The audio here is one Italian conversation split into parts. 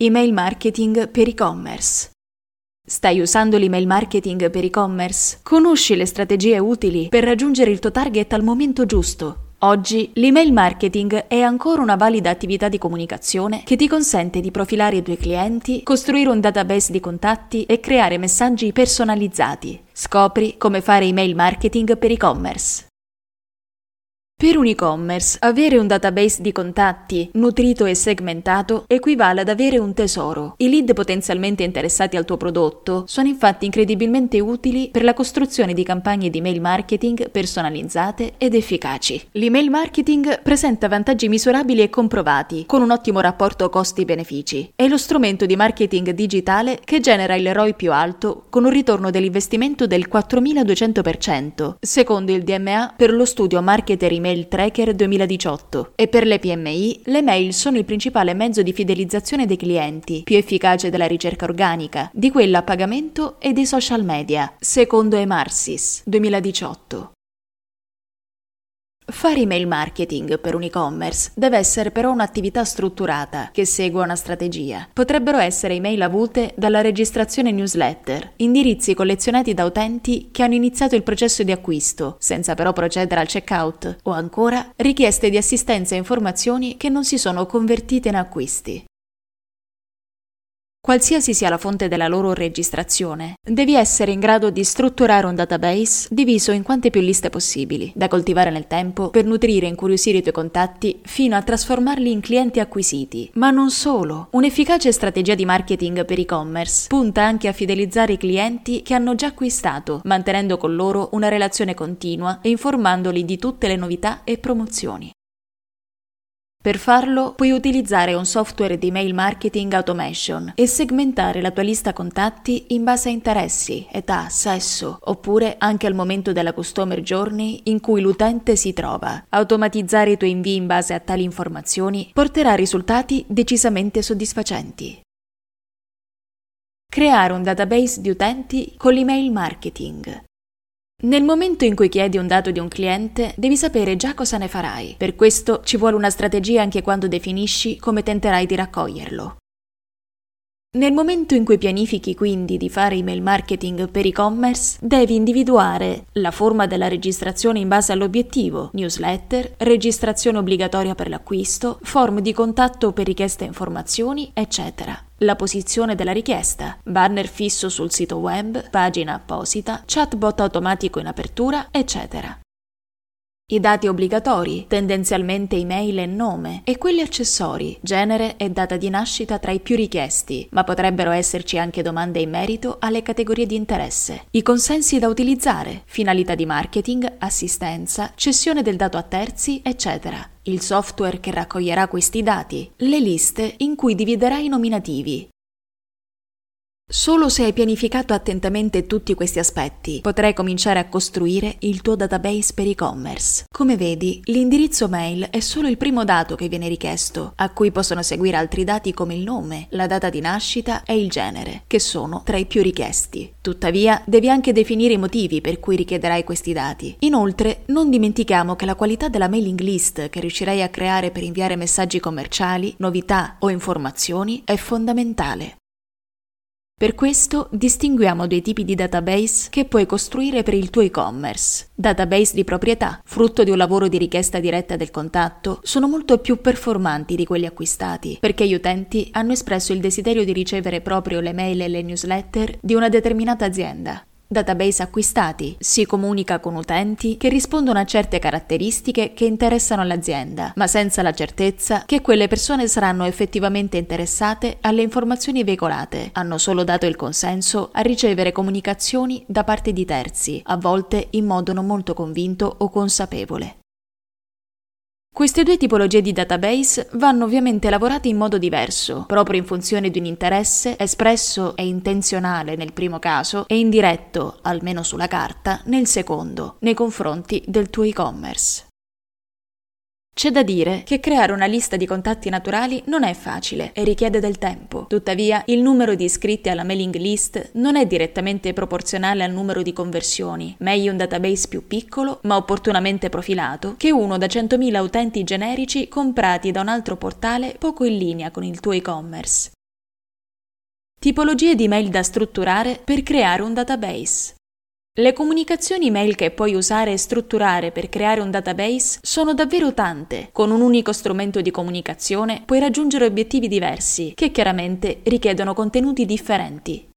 Email marketing per e-commerce. Stai usando l'email marketing per e-commerce? Conosci le strategie utili per raggiungere il tuo target al momento giusto. Oggi l'email marketing è ancora una valida attività di comunicazione che ti consente di profilare i tuoi clienti, costruire un database di contatti e creare messaggi personalizzati. Scopri come fare email marketing per e-commerce. Per un e-commerce, avere un database di contatti nutrito e segmentato equivale ad avere un tesoro. I lead potenzialmente interessati al tuo prodotto sono infatti incredibilmente utili per la costruzione di campagne di mail marketing personalizzate ed efficaci. L'email marketing presenta vantaggi misurabili e comprovati, con un ottimo rapporto costi-benefici. È lo strumento di marketing digitale che genera il ROI più alto con un ritorno dell'investimento del 4200%, secondo il DMA per lo studio Marketer Email Email Tracker 2018 e per le PMI le mail sono il principale mezzo di fidelizzazione dei clienti, più efficace della ricerca organica, di quella a pagamento e dei social media, secondo Emarsis 2018. Fare email marketing per un e-commerce deve essere però un'attività strutturata che segua una strategia. Potrebbero essere email avute dalla registrazione newsletter, indirizzi collezionati da utenti che hanno iniziato il processo di acquisto, senza però procedere al checkout, o ancora richieste di assistenza e informazioni che non si sono convertite in acquisti. Qualsiasi sia la fonte della loro registrazione, devi essere in grado di strutturare un database diviso in quante più liste possibili, da coltivare nel tempo per nutrire e incuriosire i tuoi contatti fino a trasformarli in clienti acquisiti. Ma non solo. Un'efficace strategia di marketing per e-commerce punta anche a fidelizzare i clienti che hanno già acquistato, mantenendo con loro una relazione continua e informandoli di tutte le novità e promozioni. Per farlo puoi utilizzare un software di mail marketing automation e segmentare la tua lista contatti in base a interessi, età, sesso, oppure anche al momento della customer journey in cui l'utente si trova. Automatizzare i tuoi invii in base a tali informazioni porterà risultati decisamente soddisfacenti. Creare un database di utenti con l'email marketing. Nel momento in cui chiedi un dato di un cliente, devi sapere già cosa ne farai. Per questo ci vuole una strategia anche quando definisci come tenterai di raccoglierlo. Nel momento in cui pianifichi quindi di fare email marketing per e-commerce, devi individuare la forma della registrazione in base all'obiettivo, newsletter, registrazione obbligatoria per l'acquisto, form di contatto per richieste informazioni, eccetera la posizione della richiesta, banner fisso sul sito web, pagina apposita, chatbot automatico in apertura, eccetera. I dati obbligatori, tendenzialmente email e nome, e quelli accessori, genere e data di nascita tra i più richiesti, ma potrebbero esserci anche domande in merito alle categorie di interesse. I consensi da utilizzare, finalità di marketing, assistenza, cessione del dato a terzi, eccetera. Il software che raccoglierà questi dati, le liste in cui dividerai i nominativi, Solo se hai pianificato attentamente tutti questi aspetti, potrai cominciare a costruire il tuo database per e-commerce. Come vedi, l'indirizzo mail è solo il primo dato che viene richiesto, a cui possono seguire altri dati come il nome, la data di nascita e il genere, che sono tra i più richiesti. Tuttavia, devi anche definire i motivi per cui richiederai questi dati. Inoltre, non dimentichiamo che la qualità della mailing list che riuscirai a creare per inviare messaggi commerciali, novità o informazioni è fondamentale. Per questo distinguiamo due tipi di database che puoi costruire per il tuo e-commerce. Database di proprietà, frutto di un lavoro di richiesta diretta del contatto, sono molto più performanti di quelli acquistati, perché gli utenti hanno espresso il desiderio di ricevere proprio le mail e le newsletter di una determinata azienda. Database acquistati. Si comunica con utenti che rispondono a certe caratteristiche che interessano l'azienda, ma senza la certezza che quelle persone saranno effettivamente interessate alle informazioni veicolate. Hanno solo dato il consenso a ricevere comunicazioni da parte di terzi, a volte in modo non molto convinto o consapevole. Queste due tipologie di database vanno ovviamente lavorate in modo diverso, proprio in funzione di un interesse espresso e intenzionale nel primo caso e indiretto, almeno sulla carta, nel secondo, nei confronti del tuo e-commerce. C'è da dire che creare una lista di contatti naturali non è facile e richiede del tempo. Tuttavia, il numero di iscritti alla mailing list non è direttamente proporzionale al numero di conversioni. Meglio un database più piccolo, ma opportunamente profilato, che uno da 100.000 utenti generici comprati da un altro portale poco in linea con il tuo e-commerce. Tipologie di mail da strutturare per creare un database. Le comunicazioni mail che puoi usare e strutturare per creare un database sono davvero tante. Con un unico strumento di comunicazione puoi raggiungere obiettivi diversi, che chiaramente richiedono contenuti differenti.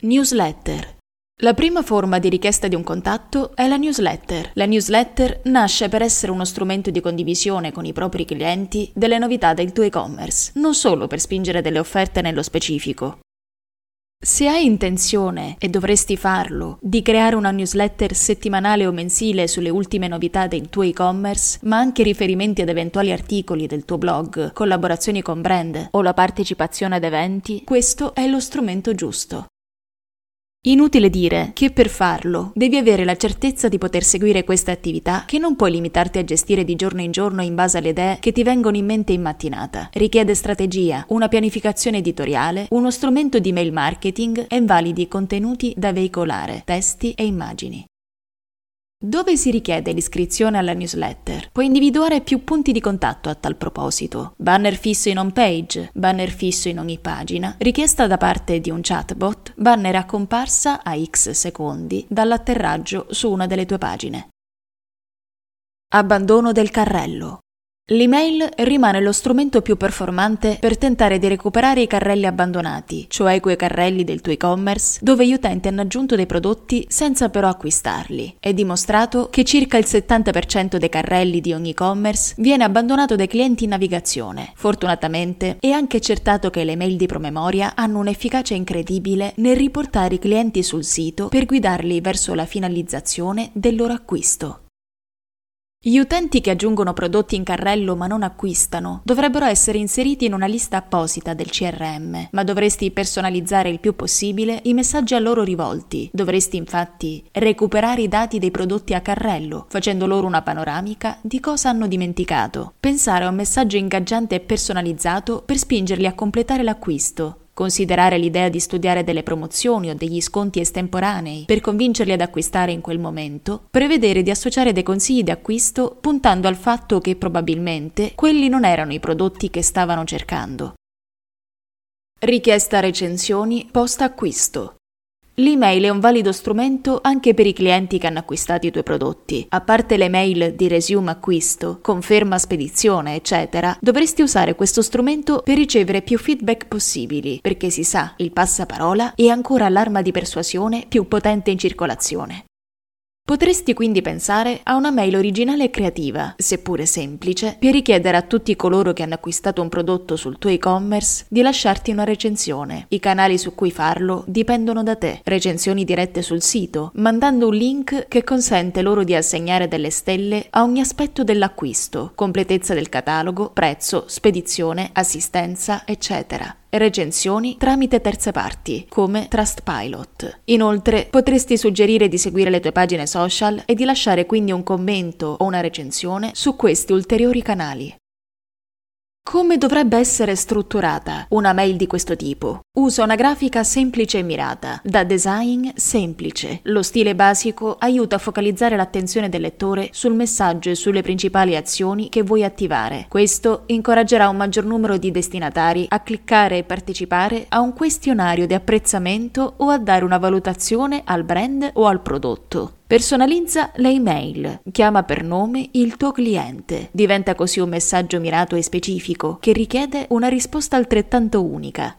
Newsletter. La prima forma di richiesta di un contatto è la newsletter. La newsletter nasce per essere uno strumento di condivisione con i propri clienti delle novità del tuo e-commerce, non solo per spingere delle offerte nello specifico. Se hai intenzione, e dovresti farlo, di creare una newsletter settimanale o mensile sulle ultime novità del tuo e-commerce, ma anche riferimenti ad eventuali articoli del tuo blog, collaborazioni con brand o la partecipazione ad eventi, questo è lo strumento giusto. Inutile dire che per farlo devi avere la certezza di poter seguire queste attività che non puoi limitarti a gestire di giorno in giorno in base alle idee che ti vengono in mente in mattinata. Richiede strategia, una pianificazione editoriale, uno strumento di mail marketing e validi contenuti da veicolare, testi e immagini. Dove si richiede l'iscrizione alla newsletter? Puoi individuare più punti di contatto a tal proposito. Banner fisso in home page, banner fisso in ogni pagina, richiesta da parte di un chatbot, banner a comparsa a X secondi dall'atterraggio su una delle tue pagine. Abbandono del carrello. L'email rimane lo strumento più performante per tentare di recuperare i carrelli abbandonati, cioè quei carrelli del tuo e-commerce dove gli utenti hanno aggiunto dei prodotti senza però acquistarli. È dimostrato che circa il 70% dei carrelli di ogni e-commerce viene abbandonato dai clienti in navigazione. Fortunatamente è anche accertato che le mail di promemoria hanno un'efficacia incredibile nel riportare i clienti sul sito per guidarli verso la finalizzazione del loro acquisto. Gli utenti che aggiungono prodotti in carrello ma non acquistano dovrebbero essere inseriti in una lista apposita del CRM, ma dovresti personalizzare il più possibile i messaggi a loro rivolti. Dovresti infatti recuperare i dati dei prodotti a carrello, facendo loro una panoramica di cosa hanno dimenticato. Pensare a un messaggio ingaggiante e personalizzato per spingerli a completare l'acquisto considerare l'idea di studiare delle promozioni o degli sconti estemporanei per convincerli ad acquistare in quel momento, prevedere di associare dei consigli di acquisto puntando al fatto che probabilmente quelli non erano i prodotti che stavano cercando. Richiesta recensioni post acquisto. L'email è un valido strumento anche per i clienti che hanno acquistato i tuoi prodotti. A parte le mail di resume acquisto, conferma spedizione, eccetera, dovresti usare questo strumento per ricevere più feedback possibili, perché si sa, il passaparola è ancora l'arma di persuasione più potente in circolazione. Potresti quindi pensare a una mail originale e creativa, seppure semplice, per richiedere a tutti coloro che hanno acquistato un prodotto sul tuo e-commerce di lasciarti una recensione. I canali su cui farlo dipendono da te. Recensioni dirette sul sito, mandando un link che consente loro di assegnare delle stelle a ogni aspetto dell'acquisto, completezza del catalogo, prezzo, spedizione, assistenza, eccetera recensioni tramite terze parti, come Trustpilot. Inoltre, potresti suggerire di seguire le tue pagine social e di lasciare quindi un commento o una recensione su questi ulteriori canali. Come dovrebbe essere strutturata una mail di questo tipo? Usa una grafica semplice e mirata, da design semplice. Lo stile basico aiuta a focalizzare l'attenzione del lettore sul messaggio e sulle principali azioni che vuoi attivare. Questo incoraggerà un maggior numero di destinatari a cliccare e partecipare a un questionario di apprezzamento o a dare una valutazione al brand o al prodotto. Personalizza le email, chiama per nome il tuo cliente. Diventa così un messaggio mirato e specifico che richiede una risposta altrettanto unica.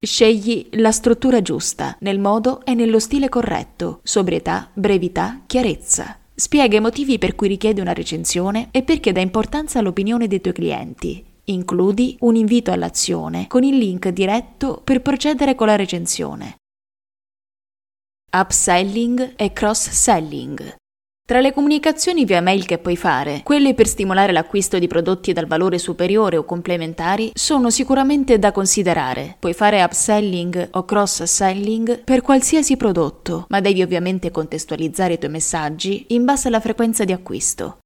Scegli la struttura giusta, nel modo e nello stile corretto, sobrietà, brevità, chiarezza. Spiega i motivi per cui richiedi una recensione e perché dà importanza all'opinione dei tuoi clienti. Includi un invito all'azione con il link diretto per procedere con la recensione upselling e cross-selling. Tra le comunicazioni via mail che puoi fare, quelle per stimolare l'acquisto di prodotti dal valore superiore o complementari sono sicuramente da considerare. Puoi fare upselling o cross-selling per qualsiasi prodotto, ma devi ovviamente contestualizzare i tuoi messaggi in base alla frequenza di acquisto.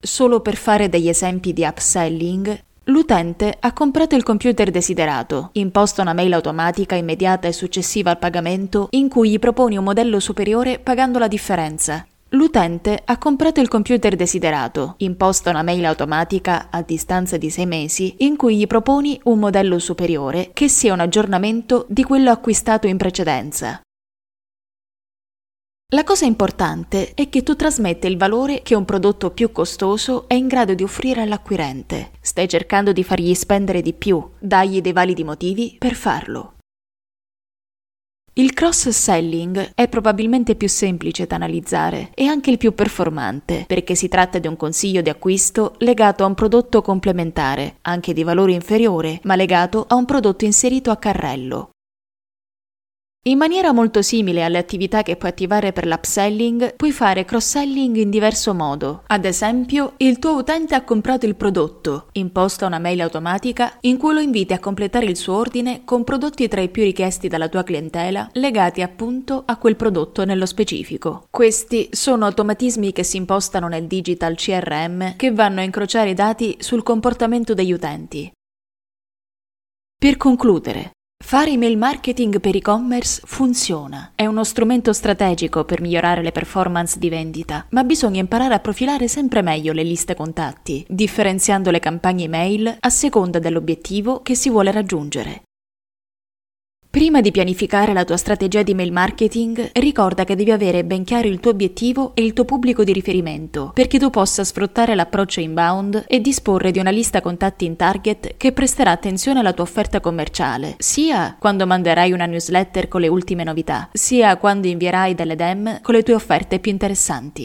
Solo per fare degli esempi di upselling, L'utente ha comprato il computer desiderato, imposta una mail automatica immediata e successiva al pagamento in cui gli proponi un modello superiore pagando la differenza. L'utente ha comprato il computer desiderato, imposta una mail automatica a distanza di sei mesi in cui gli proponi un modello superiore che sia un aggiornamento di quello acquistato in precedenza. La cosa importante è che tu trasmette il valore che un prodotto più costoso è in grado di offrire all'acquirente. Stai cercando di fargli spendere di più, dagli dei validi motivi per farlo. Il cross-selling è probabilmente più semplice da analizzare e anche il più performante, perché si tratta di un consiglio di acquisto legato a un prodotto complementare, anche di valore inferiore, ma legato a un prodotto inserito a carrello. In maniera molto simile alle attività che puoi attivare per l'upselling, puoi fare cross-selling in diverso modo. Ad esempio, il tuo utente ha comprato il prodotto, imposta una mail automatica in cui lo inviti a completare il suo ordine con prodotti tra i più richiesti dalla tua clientela, legati appunto a quel prodotto nello specifico. Questi sono automatismi che si impostano nel digital CRM che vanno a incrociare i dati sul comportamento degli utenti. Per concludere, Fare email marketing per e-commerce funziona, è uno strumento strategico per migliorare le performance di vendita, ma bisogna imparare a profilare sempre meglio le liste contatti, differenziando le campagne email a seconda dell'obiettivo che si vuole raggiungere. Prima di pianificare la tua strategia di mail marketing, ricorda che devi avere ben chiaro il tuo obiettivo e il tuo pubblico di riferimento, perché tu possa sfruttare l'approccio inbound e disporre di una lista contatti in target che presterà attenzione alla tua offerta commerciale, sia quando manderai una newsletter con le ultime novità, sia quando invierai delle DEM con le tue offerte più interessanti.